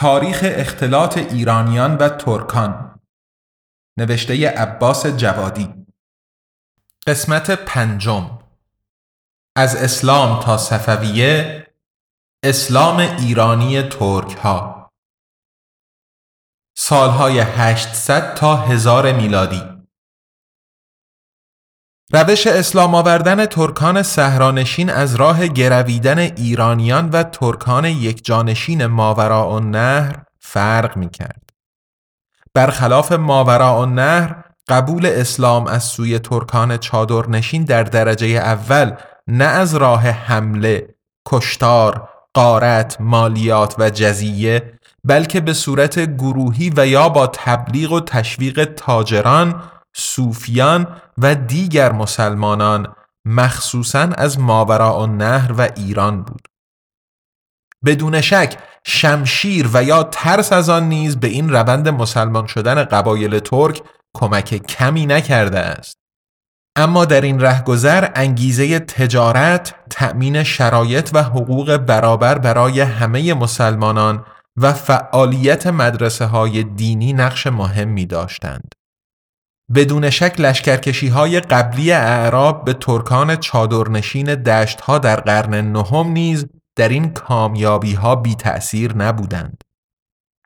تاریخ اختلاط ایرانیان و ترکان. نوشته عباس جوادی. قسمت پنجم. از اسلام تا صفویه اسلام ایرانی ترک ها سالهای 800 تا 1000 میلادی. روش اسلام آوردن ترکان صحرانشین از راه گرویدن ایرانیان و ترکان یکجانشین ماوراء النهر فرق می کرد. برخلاف ماوراء النهر قبول اسلام از سوی ترکان چادرنشین در درجه اول نه از راه حمله، کشتار، قارت، مالیات و جزیه بلکه به صورت گروهی و یا با تبلیغ و تشویق تاجران صوفیان و دیگر مسلمانان مخصوصا از ماوراء نهر و ایران بود بدون شک شمشیر و یا ترس از آن نیز به این روند مسلمان شدن قبایل ترک کمک کمی نکرده است اما در این رهگذر انگیزه تجارت، تأمین شرایط و حقوق برابر برای همه مسلمانان و فعالیت مدرسه های دینی نقش مهمی داشتند. بدون شک لشکرکشی های قبلی اعراب به ترکان چادرنشین دشت ها در قرن نهم نیز در این کامیابی ها بی تأثیر نبودند.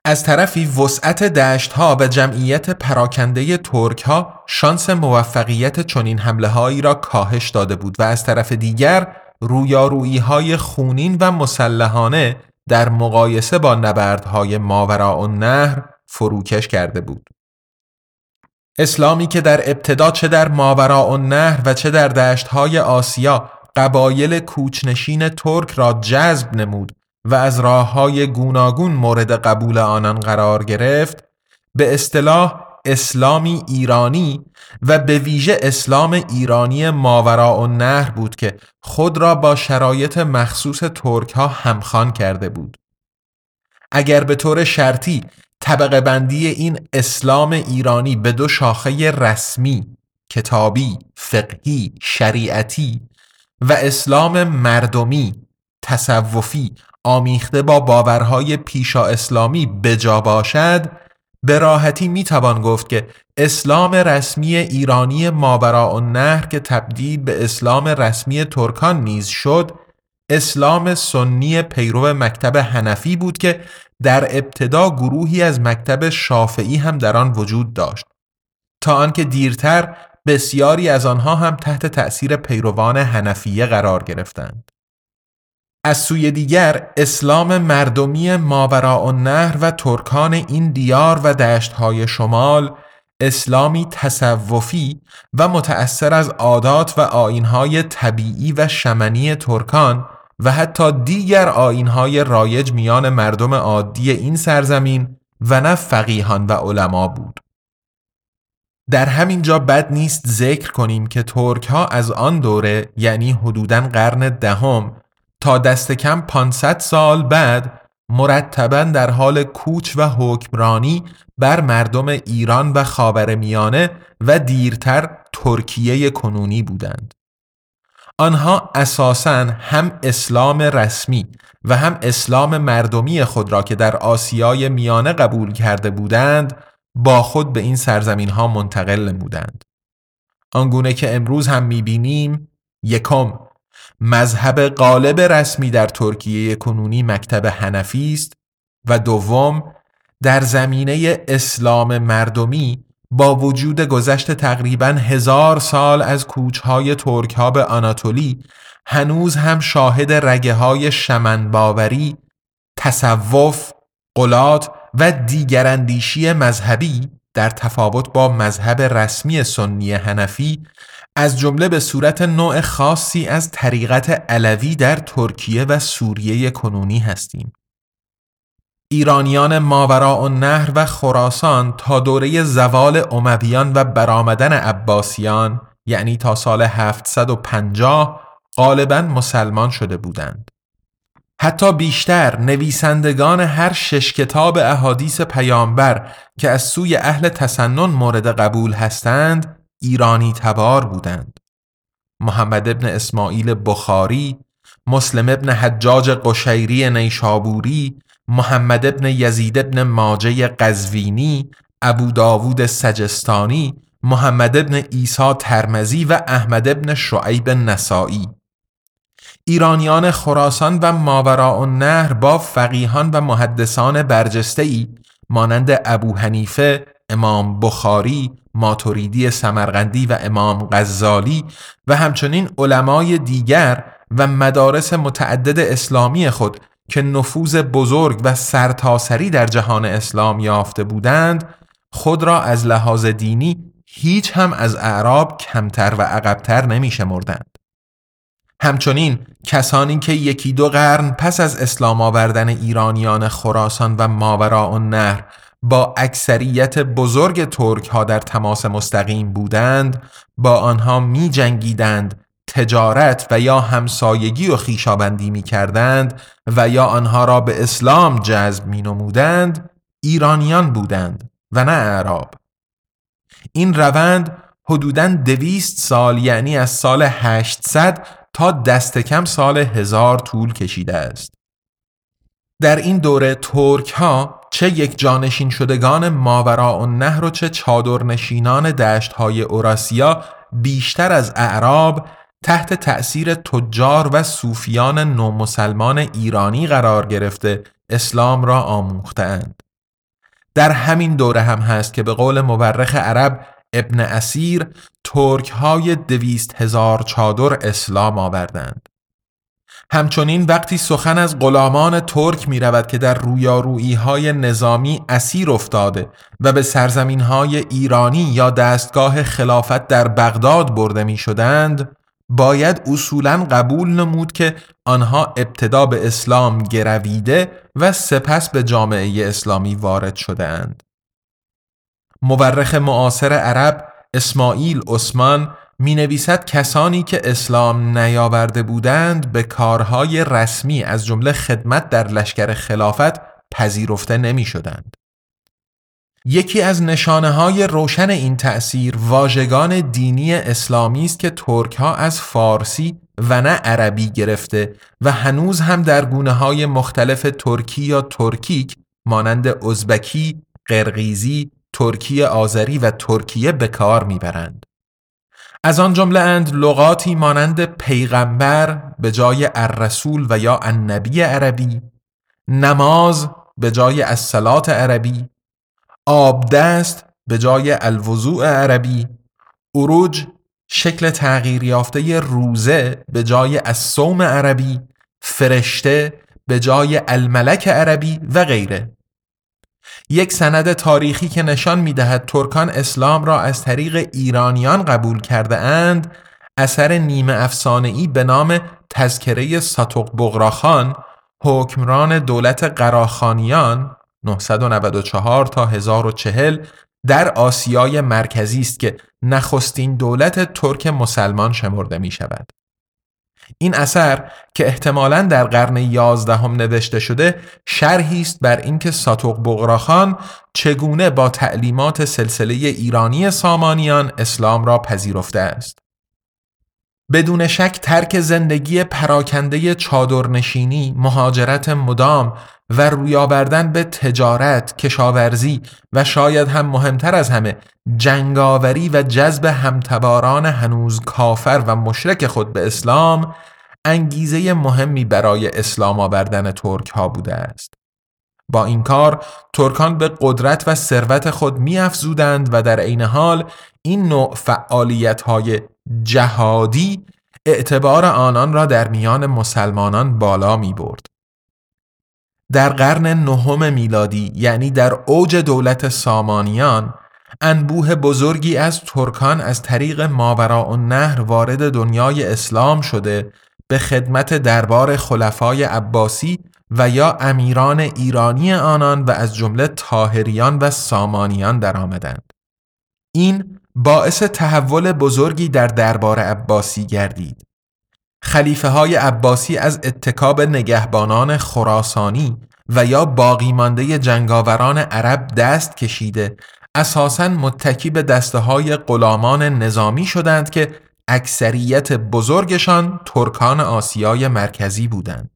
از طرفی وسعت دشت ها و جمعیت پراکنده ترک ها شانس موفقیت چنین حمله هایی را کاهش داده بود و از طرف دیگر رویارویی های خونین و مسلحانه در مقایسه با نبردهای ماوراء النهر فروکش کرده بود. اسلامی که در ابتدا چه در ماوراء النهر و چه در دشتهای آسیا قبایل کوچنشین ترک را جذب نمود و از راه های گوناگون مورد قبول آنان قرار گرفت به اصطلاح اسلامی ایرانی و به ویژه اسلام ایرانی ماوراء النهر بود که خود را با شرایط مخصوص ترک ها همخوان کرده بود. اگر به طور شرطی طبقه بندی این اسلام ایرانی به دو شاخه رسمی کتابی، فقهی، شریعتی و اسلام مردمی، تصوفی آمیخته با باورهای پیشا اسلامی بجا باشد به راحتی می‌توان گفت که اسلام رسمی ایرانی ماوراء النهر که تبدیل به اسلام رسمی ترکان نیز شد اسلام سنی پیرو مکتب حنفی بود که در ابتدا گروهی از مکتب شافعی هم در آن وجود داشت. تا آنکه دیرتر بسیاری از آنها هم تحت تأثیر پیروان حنفیه قرار گرفتند. از سوی دیگر اسلام مردمی ماوراء النهر و ترکان این دیار و دشتهای شمال اسلامی تصوفی و متأثر از عادات و آینهای طبیعی و شمنی ترکان و حتی دیگر آینهای رایج میان مردم عادی این سرزمین و نه فقیهان و علما بود. در همین جا بد نیست ذکر کنیم که ترک ها از آن دوره یعنی حدوداً قرن دهم تا دست کم 500 سال بعد مرتبا در حال کوچ و حکمرانی بر مردم ایران و خاورمیانه و دیرتر ترکیه کنونی بودند. آنها اساساً هم اسلام رسمی و هم اسلام مردمی خود را که در آسیای میانه قبول کرده بودند با خود به این سرزمین ها منتقل نمودند. آنگونه که امروز هم می‌بینیم یکم مذهب غالب رسمی در ترکیه کنونی مکتب حنفی است و دوم در زمینه اسلام مردمی با وجود گذشت تقریبا هزار سال از کوچهای ترک ها به آناتولی هنوز هم شاهد رگه های شمن باوری، تصوف، قلات و دیگراندیشی مذهبی در تفاوت با مذهب رسمی سنی هنفی از جمله به صورت نوع خاصی از طریقت علوی در ترکیه و سوریه کنونی هستیم. ایرانیان ماورا و نهر و خراسان تا دوره زوال امویان و برآمدن عباسیان یعنی تا سال 750 غالبا مسلمان شده بودند. حتی بیشتر نویسندگان هر شش کتاب احادیث پیامبر که از سوی اهل تسنن مورد قبول هستند ایرانی تبار بودند. محمد ابن اسماعیل بخاری، مسلم ابن حجاج قشیری نیشابوری، محمد ابن یزید ابن ماجه قزوینی، ابو داوود سجستانی، محمد ابن ایسا ترمزی و احمد ابن شعیب نسائی ایرانیان خراسان و ماوراء نهر با فقیهان و محدثان برجسته ای مانند ابو حنیفه، امام بخاری، ماتوریدی سمرقندی و امام غزالی و همچنین علمای دیگر و مدارس متعدد اسلامی خود که نفوذ بزرگ و سرتاسری در جهان اسلام یافته بودند خود را از لحاظ دینی هیچ هم از اعراب کمتر و عقبتر نمی شمردند. همچنین کسانی که یکی دو قرن پس از اسلام آوردن ایرانیان خراسان و ماوراء النهر با اکثریت بزرگ ترک ها در تماس مستقیم بودند با آنها می جنگیدند تجارت و یا همسایگی و خیشابندی می کردند و یا آنها را به اسلام جذب می نمودند ایرانیان بودند و نه اعراب این روند حدوداً دویست سال یعنی از سال 800 تا دست کم سال هزار طول کشیده است. در این دوره ترک ها چه یک جانشین شدگان ماورا و نهر و چه چادرنشینان دشت های اوراسیا بیشتر از اعراب تحت تأثیر تجار و صوفیان نومسلمان ایرانی قرار گرفته اسلام را آموختند. در همین دوره هم هست که به قول مورخ عرب ابن اسیر ترک های دویست هزار چادر اسلام آوردند. همچنین وقتی سخن از غلامان ترک می رود که در رویارویی های نظامی اسیر افتاده و به سرزمین های ایرانی یا دستگاه خلافت در بغداد برده می شدند باید اصولا قبول نمود که آنها ابتدا به اسلام گرویده و سپس به جامعه اسلامی وارد شده اند. مورخ معاصر عرب اسماعیل عثمان می نویسد کسانی که اسلام نیاورده بودند به کارهای رسمی از جمله خدمت در لشکر خلافت پذیرفته نمی شدند. یکی از نشانه های روشن این تأثیر واژگان دینی اسلامی است که ترک ها از فارسی و نه عربی گرفته و هنوز هم در گونه های مختلف ترکی یا ترکیک مانند ازبکی، قرقیزی، ترکی آذری و ترکیه به کار می‌برند. از آن جمله اند لغاتی مانند پیغمبر به جای الرسول و یا النبی عربی نماز به جای الصلات عربی آبدست به جای الوضوع عربی. اروج شکل تغییر یافته روزه به جای الصوم عربی. فرشته به جای الملک عربی و غیره. یک سند تاریخی که نشان می دهد ترکان اسلام را از طریق ایرانیان قبول کرده اند اثر نیمه افسانه‌ای به نام تذکره ساتوق بغراخان حکمران دولت قراخانیان 994 تا 1040 در آسیای مرکزی است که نخستین دولت ترک مسلمان شمرده می شود. این اثر که احتمالا در قرن یازدهم نوشته شده شرحی است بر اینکه ساتوق بغراخان چگونه با تعلیمات سلسله ایرانی سامانیان اسلام را پذیرفته است. بدون شک ترک زندگی پراکنده چادرنشینی، مهاجرت مدام و روی آوردن به تجارت، کشاورزی و شاید هم مهمتر از همه جنگاوری و جذب همتباران هنوز کافر و مشرک خود به اسلام انگیزه مهمی برای اسلام آوردن ترک ها بوده است. با این کار ترکان به قدرت و ثروت خود می افزودند و در عین حال این نوع فعالیت های جهادی اعتبار آنان را در میان مسلمانان بالا می برد. در قرن نهم میلادی یعنی در اوج دولت سامانیان انبوه بزرگی از ترکان از طریق ماوراء نهر وارد دنیای اسلام شده به خدمت دربار خلفای عباسی و یا امیران ایرانی آنان و از جمله تاهریان و سامانیان درآمدند. این باعث تحول بزرگی در دربار عباسی گردید. خلیفه های عباسی از اتکاب نگهبانان خراسانی و یا باقی مانده جنگاوران عرب دست کشیده اساساً متکی به دسته های غلامان نظامی شدند که اکثریت بزرگشان ترکان آسیای مرکزی بودند.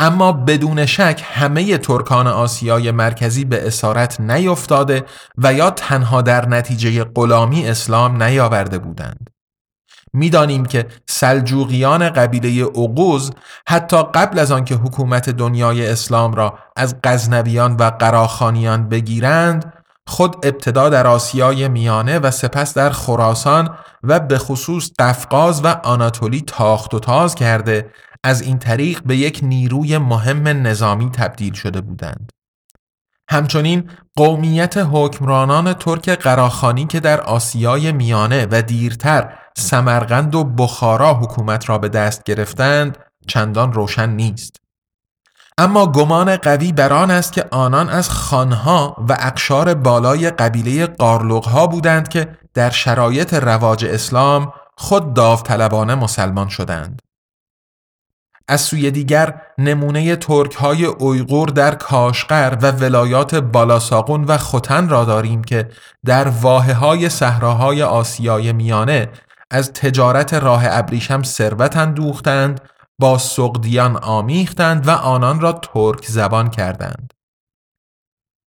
اما بدون شک همه ترکان آسیای مرکزی به اسارت نیفتاده و یا تنها در نتیجه غلامی اسلام نیاورده بودند. می‌دانیم که سلجوقیان قبیله اوغوز حتی قبل از آنکه حکومت دنیای اسلام را از غزنویان و قراخانیان بگیرند خود ابتدا در آسیای میانه و سپس در خراسان و به خصوص قفقاز و آناتولی تاخت و تاز کرده از این طریق به یک نیروی مهم نظامی تبدیل شده بودند. همچنین قومیت حکمرانان ترک قراخانی که در آسیای میانه و دیرتر سمرقند و بخارا حکومت را به دست گرفتند چندان روشن نیست. اما گمان قوی بر آن است که آنان از خانها و اقشار بالای قبیله قارلوغها بودند که در شرایط رواج اسلام خود داوطلبانه مسلمان شدند. از سوی دیگر نمونه ترک های اویغور در کاشقر و ولایات بالاساقون و خوتن را داریم که در واحه های صحراهای آسیای میانه از تجارت راه ابریشم ثروت اندوختند با سقدیان آمیختند و آنان را ترک زبان کردند.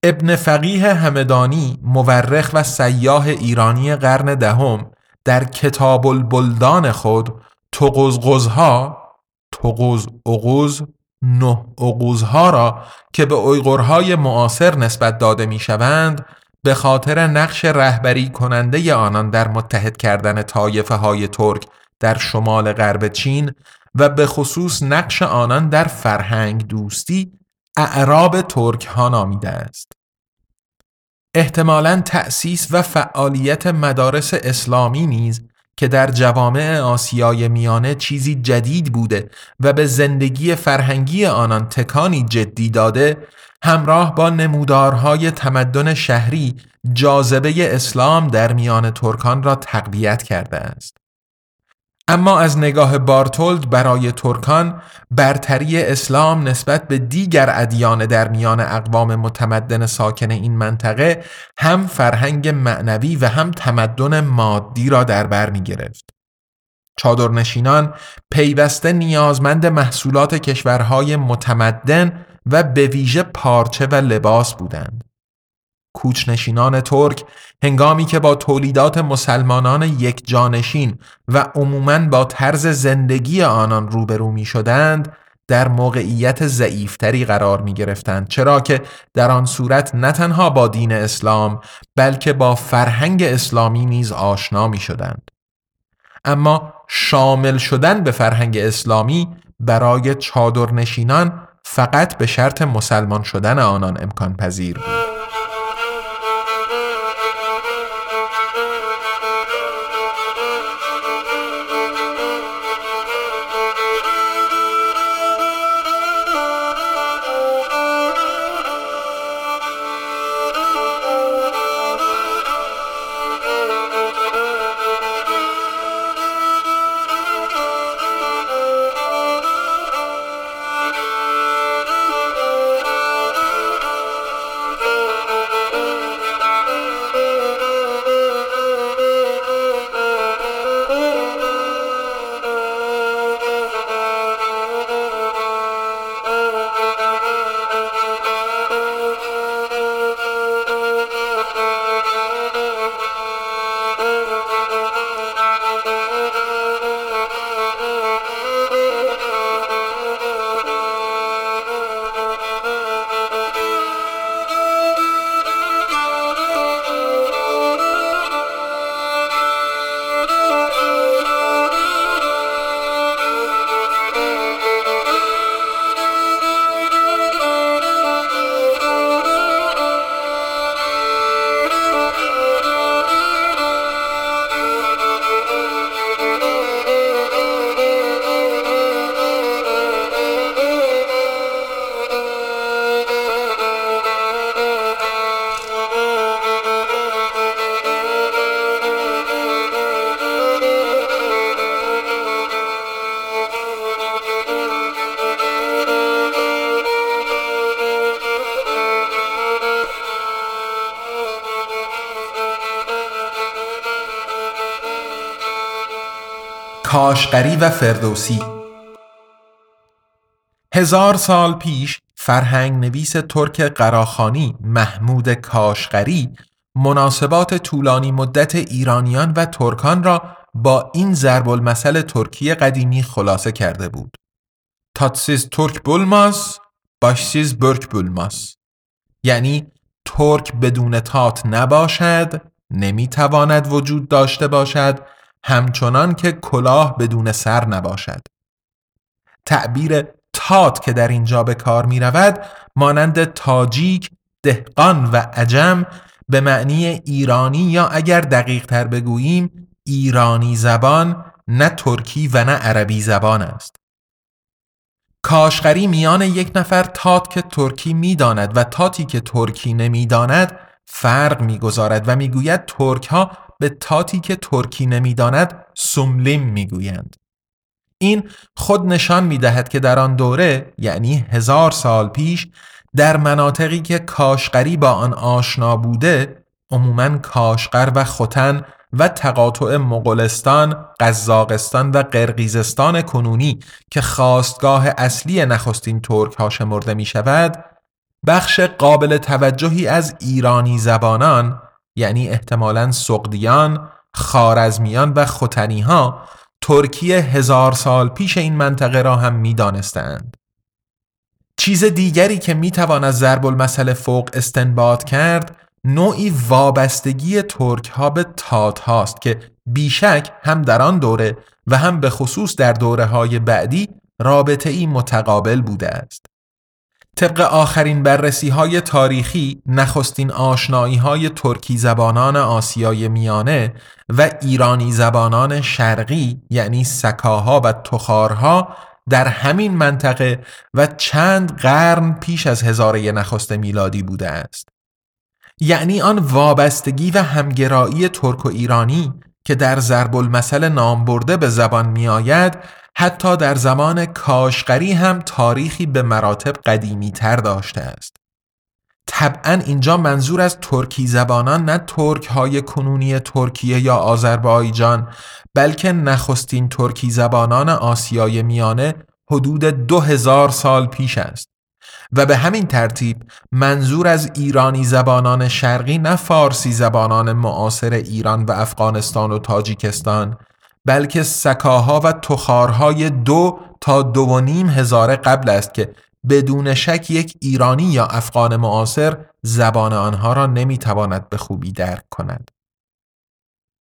ابن فقیه همدانی مورخ و سیاه ایرانی قرن دهم در کتاب البلدان خود تقزقزها تقوز اقوز نه اقوزها را که به اویغورهای معاصر نسبت داده می شوند به خاطر نقش رهبری کننده آنان در متحد کردن طایفه های ترک در شمال غرب چین و به خصوص نقش آنان در فرهنگ دوستی اعراب ترک ها نامیده است. احتمالاً تأسیس و فعالیت مدارس اسلامی نیز که در جوامع آسیای میانه چیزی جدید بوده و به زندگی فرهنگی آنان تکانی جدی داده همراه با نمودارهای تمدن شهری جاذبه اسلام در میان ترکان را تقویت کرده است. اما از نگاه بارتولد برای ترکان برتری اسلام نسبت به دیگر ادیان در میان اقوام متمدن ساکن این منطقه هم فرهنگ معنوی و هم تمدن مادی را در بر می گرفت. چادرنشینان پیوسته نیازمند محصولات کشورهای متمدن و به ویژه پارچه و لباس بودند. کوچنشینان ترک هنگامی که با تولیدات مسلمانان یک جانشین و عموماً با طرز زندگی آنان روبرو می شدند در موقعیت ضعیفتری قرار می گرفتند چرا که در آن صورت نه تنها با دین اسلام بلکه با فرهنگ اسلامی نیز آشنا می شدند. اما شامل شدن به فرهنگ اسلامی برای چادرنشینان فقط به شرط مسلمان شدن آنان امکان پذیر بود. کاشقری و فردوسی هزار سال پیش فرهنگ نویس ترک قراخانی محمود کاشقری مناسبات طولانی مدت ایرانیان و ترکان را با این ضرب المثل ترکی قدیمی خلاصه کرده بود. تاتسیز ترک بولماز باشسیز برک بولماز یعنی ترک بدون تات نباشد نمی‌تواند وجود داشته باشد همچنان که کلاه بدون سر نباشد. تعبیر تات که در اینجا به کار می رود مانند تاجیک، دهقان و عجم به معنی ایرانی یا اگر دقیق تر بگوییم ایرانی زبان نه ترکی و نه عربی زبان است. کاشغری میان یک نفر تات که ترکی می‌داند و تاتی که ترکی نمی‌داند فرق می‌گذارد و می‌گوید ترک ها به تاتی که ترکی نمی‌داند سوملیم می‌گویند. این خود نشان می‌دهد که در آن دوره یعنی هزار سال پیش در مناطقی که کاشقری با آن آشنا بوده عموما کاشقر و ختن و تقاطع مغولستان، قزاقستان و قرقیزستان کنونی که خواستگاه اصلی نخستین ترک ها شمرده می شود بخش قابل توجهی از ایرانی زبانان یعنی احتمالاً سقدیان، خارزمیان و ختنی ها ترکی هزار سال پیش این منطقه را هم می دانستند. چیز دیگری که می توان از ضرب المثل فوق استنباط کرد نوعی وابستگی ترک ها به تات هاست که بیشک هم در آن دوره و هم به خصوص در دوره های بعدی رابطه ای متقابل بوده است. طبق آخرین بررسی های تاریخی نخستین آشنایی های ترکی زبانان آسیای میانه و ایرانی زبانان شرقی یعنی سکاها و تخارها در همین منطقه و چند قرن پیش از هزاره نخست میلادی بوده است. یعنی آن وابستگی و همگرایی ترک و ایرانی که در ضرب المثل نام برده به زبان می آید حتی در زمان کاشقری هم تاریخی به مراتب قدیمی تر داشته است. طبعا اینجا منظور از ترکی زبانان نه ترک های کنونی ترکیه یا آذربایجان بلکه نخستین ترکی زبانان آسیای میانه حدود دو هزار سال پیش است. و به همین ترتیب منظور از ایرانی زبانان شرقی نه فارسی زبانان معاصر ایران و افغانستان و تاجیکستان بلکه سکاها و تخارهای دو تا دو و نیم هزاره قبل است که بدون شک یک ایرانی یا افغان معاصر زبان آنها را نمی‌تواند به خوبی درک کند.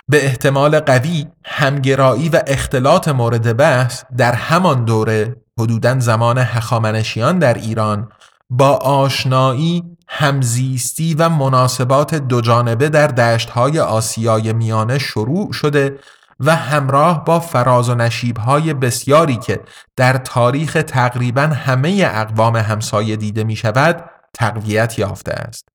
به احتمال قوی همگرایی و اختلاط مورد بحث در همان دوره حدوداً زمان هخامنشیان در ایران با آشنایی، همزیستی و مناسبات دوجانبه در دشتهای آسیای میانه شروع شده و همراه با فراز و نشیبهای بسیاری که در تاریخ تقریبا همه اقوام همسایه دیده می شود تقویت یافته است.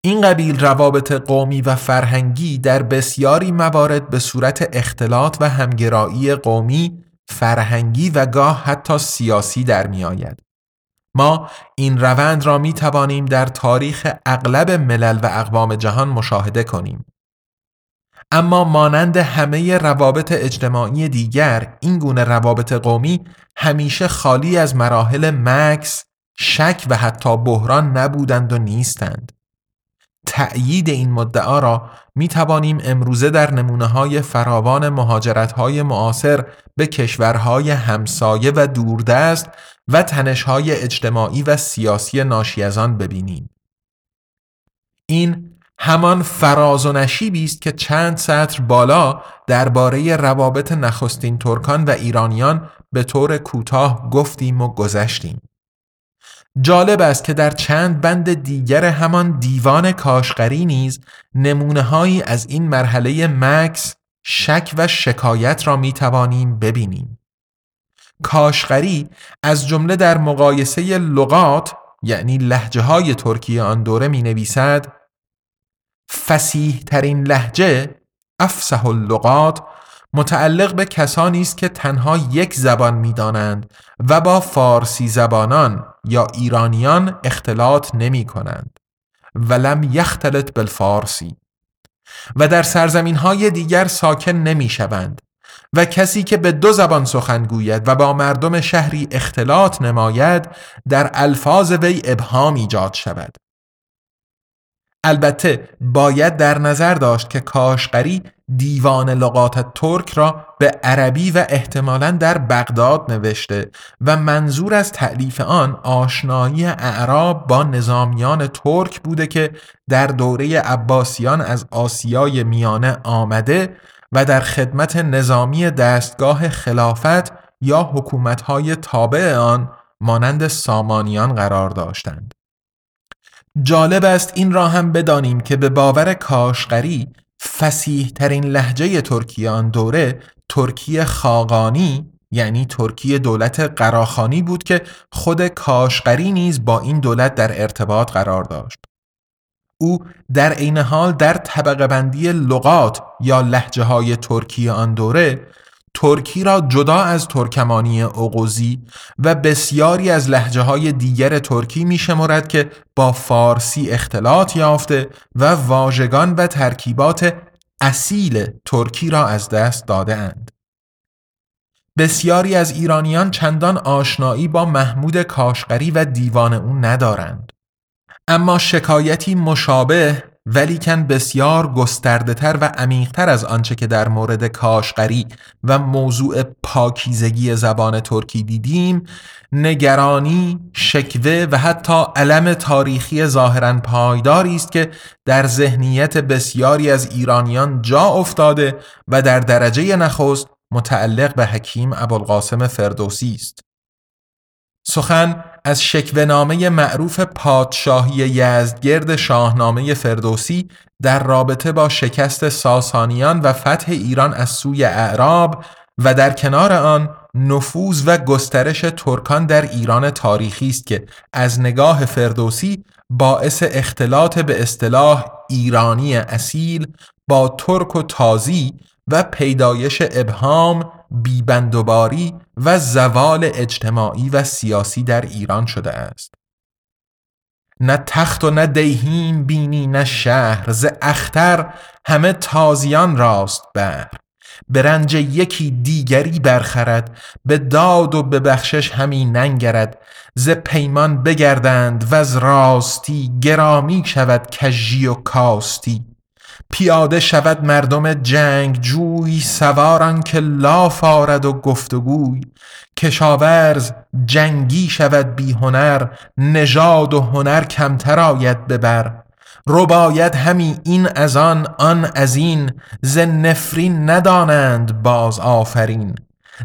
این قبیل روابط قومی و فرهنگی در بسیاری موارد به صورت اختلاط و همگرایی قومی، فرهنگی و گاه حتی سیاسی در می آید. ما این روند را می توانیم در تاریخ اغلب ملل و اقوام جهان مشاهده کنیم. اما مانند همه روابط اجتماعی دیگر این گونه روابط قومی همیشه خالی از مراحل مکس، شک و حتی بحران نبودند و نیستند. تأیید این مدعا را می توانیم امروزه در نمونه های فراوان مهاجرت های معاصر به کشورهای همسایه و دوردست و تنشهای اجتماعی و سیاسی ناشی از آن ببینیم. این همان فراز و نشیبی است که چند سطر بالا درباره روابط نخستین ترکان و ایرانیان به طور کوتاه گفتیم و گذشتیم. جالب است که در چند بند دیگر همان دیوان کاشقری نیز نمونه هایی از این مرحله مکس، شک و شکایت را می توانیم ببینیم. کاشقری از جمله در مقایسه لغات یعنی لحجه های ترکیه آن دوره می نویسد فسیح ترین لحجه افسح اللغات متعلق به کسانی است که تنها یک زبان می‌دانند و با فارسی زبانان یا ایرانیان اختلاط نمی کنند ولم یختلط بالفارسی. و در سرزمین های دیگر ساکن نمی شوند و کسی که به دو زبان سخن گوید و با مردم شهری اختلاط نماید در الفاظ وی ابهام ایجاد شود. البته باید در نظر داشت که کاشقری دیوان لغات ترک را به عربی و احتمالا در بغداد نوشته و منظور از تعلیف آن آشنایی اعراب با نظامیان ترک بوده که در دوره عباسیان از آسیای میانه آمده و در خدمت نظامی دستگاه خلافت یا حکومتهای تابع آن مانند سامانیان قرار داشتند. جالب است این را هم بدانیم که به باور کاشقری فسیح ترین لحجه ترکیه آن دوره ترکیه خاقانی یعنی ترکیه دولت قراخانی بود که خود کاشقری نیز با این دولت در ارتباط قرار داشت. او در عین حال در طبقه بندی لغات یا لحجه های ترکی آن دوره ترکی را جدا از ترکمانی اغوزی و بسیاری از لحجه های دیگر ترکی می شمارد که با فارسی اختلاط یافته و واژگان و ترکیبات اصیل ترکی را از دست داده اند. بسیاری از ایرانیان چندان آشنایی با محمود کاشقری و دیوان او ندارند. اما شکایتی مشابه ولیکن بسیار گسترده تر و عمیقتر از آنچه که در مورد کاشقری و موضوع پاکیزگی زبان ترکی دیدیم نگرانی، شکوه و حتی علم تاریخی ظاهرا پایداری است که در ذهنیت بسیاری از ایرانیان جا افتاده و در درجه نخست متعلق به حکیم ابوالقاسم فردوسی است. سخن از شکونامه معروف پادشاهی یزدگرد شاهنامه فردوسی در رابطه با شکست ساسانیان و فتح ایران از سوی اعراب و در کنار آن نفوذ و گسترش ترکان در ایران تاریخی است که از نگاه فردوسی باعث اختلاط به اصطلاح ایرانی اصیل با ترک و تازی و پیدایش ابهام بیبندوباری و زوال اجتماعی و سیاسی در ایران شده است. نه تخت و نه دیهیم بینی نه شهر ز اختر همه تازیان راست بر. به رنج یکی دیگری برخرد به داد و به بخشش همی ننگرد. ز پیمان بگردند و از راستی گرامی شود کژی و کاستی. پیاده شود مردم جنگ جوی سواران که لاف آرد و گفتگوی. کشاورز جنگی شود بی هنر نژاد و هنر کمتر آید ببر رباید همی این از آن آن از این ز نفرین ندانند باز آفرین.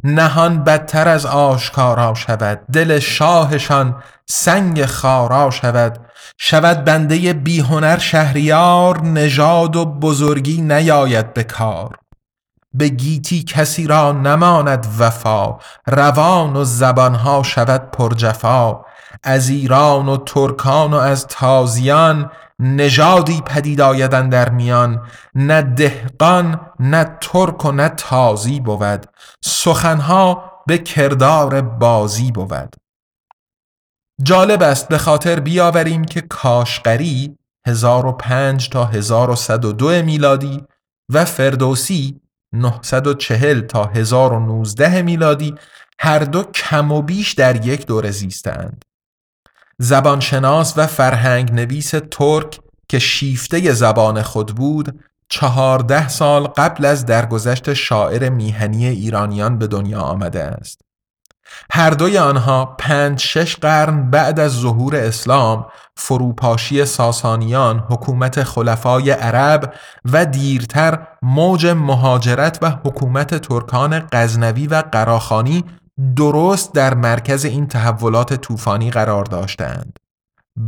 نهان بدتر از آشکارا شود. دل شاهشان سنگ خارا شود. شود بنده بیهنر شهریار نژاد و بزرگی نیاید به کار. به گیتی کسی را نماند وفا. روان و زبانها شود پرجفا. از ایران و ترکان و از تازیان نژادی پدید آیدن در میان نه دهقان نه ترک و نه تازی بود سخنها به کردار بازی بود جالب است به خاطر بیاوریم که کاشقری 1005 تا 1102 میلادی و فردوسی 940 تا 1019 میلادی هر دو کم و بیش در یک دوره زیستند. زبانشناس و فرهنگ نویس ترک که شیفته زبان خود بود چهارده سال قبل از درگذشت شاعر میهنی ایرانیان به دنیا آمده است. هر دوی آنها پنج شش قرن بعد از ظهور اسلام فروپاشی ساسانیان حکومت خلفای عرب و دیرتر موج مهاجرت و حکومت ترکان غزنوی و قراخانی درست در مرکز این تحولات طوفانی قرار داشتند.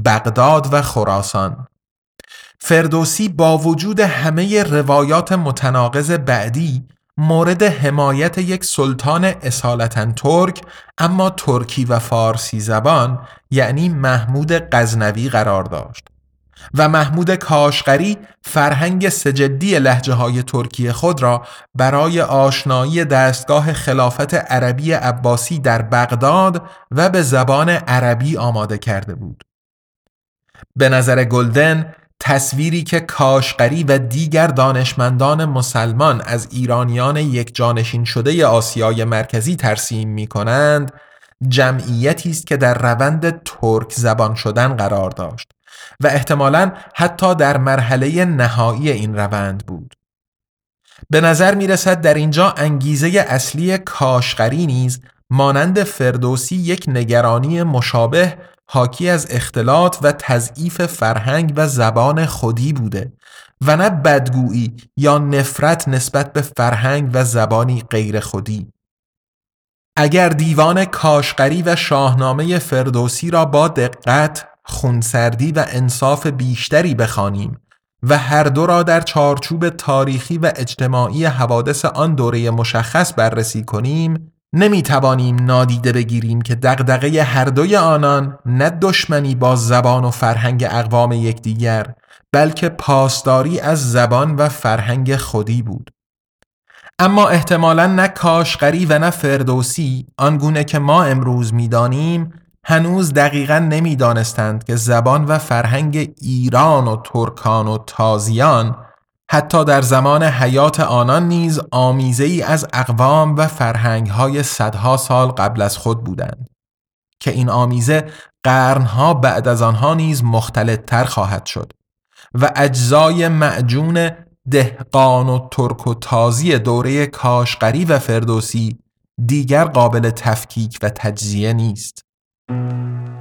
بغداد و خراسان. فردوسی با وجود همه روایات متناقض بعدی مورد حمایت یک سلطان اصالتا ترک اما ترکی و فارسی زبان یعنی محمود غزنوی قرار داشت. و محمود کاشقری فرهنگ سجدی لحجه های ترکی خود را برای آشنایی دستگاه خلافت عربی عباسی در بغداد و به زبان عربی آماده کرده بود. به نظر گلدن تصویری که کاشقری و دیگر دانشمندان مسلمان از ایرانیان یک جانشین شده آسیای مرکزی ترسیم می کنند جمعیتی است که در روند ترک زبان شدن قرار داشت و احتمالا حتی در مرحله نهایی این روند بود. به نظر می رسد در اینجا انگیزه اصلی کاشقری نیز مانند فردوسی یک نگرانی مشابه حاکی از اختلاط و تضعیف فرهنگ و زبان خودی بوده و نه بدگویی یا نفرت نسبت به فرهنگ و زبانی غیر خودی. اگر دیوان کاشقری و شاهنامه فردوسی را با دقت، خونسردی و انصاف بیشتری بخوانیم و هر دو را در چارچوب تاریخی و اجتماعی حوادث آن دوره مشخص بررسی کنیم نمی توانیم نادیده بگیریم که دغدغه هر دوی آنان نه دشمنی با زبان و فرهنگ اقوام یکدیگر بلکه پاسداری از زبان و فرهنگ خودی بود. اما احتمالا نه کاشقری و نه فردوسی آنگونه که ما امروز می‌دانیم هنوز دقیقا نمی‌دانستند که زبان و فرهنگ ایران و ترکان و تازیان حتی در زمان حیات آنان نیز آمیزه ای از اقوام و فرهنگ های صدها سال قبل از خود بودند که این آمیزه قرنها بعد از آنها نیز تر خواهد شد و اجزای معجون دهقان و ترک و تازی دوره کاشقری و فردوسی دیگر قابل تفکیک و تجزیه نیست. Música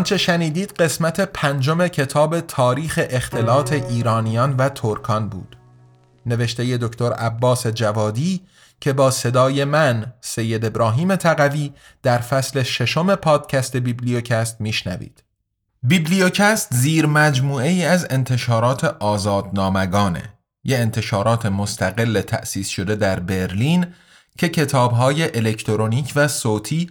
آنچه شنیدید قسمت پنجم کتاب تاریخ اختلاط ایرانیان و ترکان بود. نوشته دکتر عباس جوادی که با صدای من سید ابراهیم تقوی در فصل ششم پادکست بیبلیوکست میشنوید. بیبلیوکست زیر مجموعه ای از انتشارات آزادنامگانه. یه انتشارات مستقل تأسیس شده در برلین که کتابهای الکترونیک و صوتی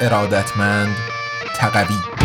ارادتمند تقوی.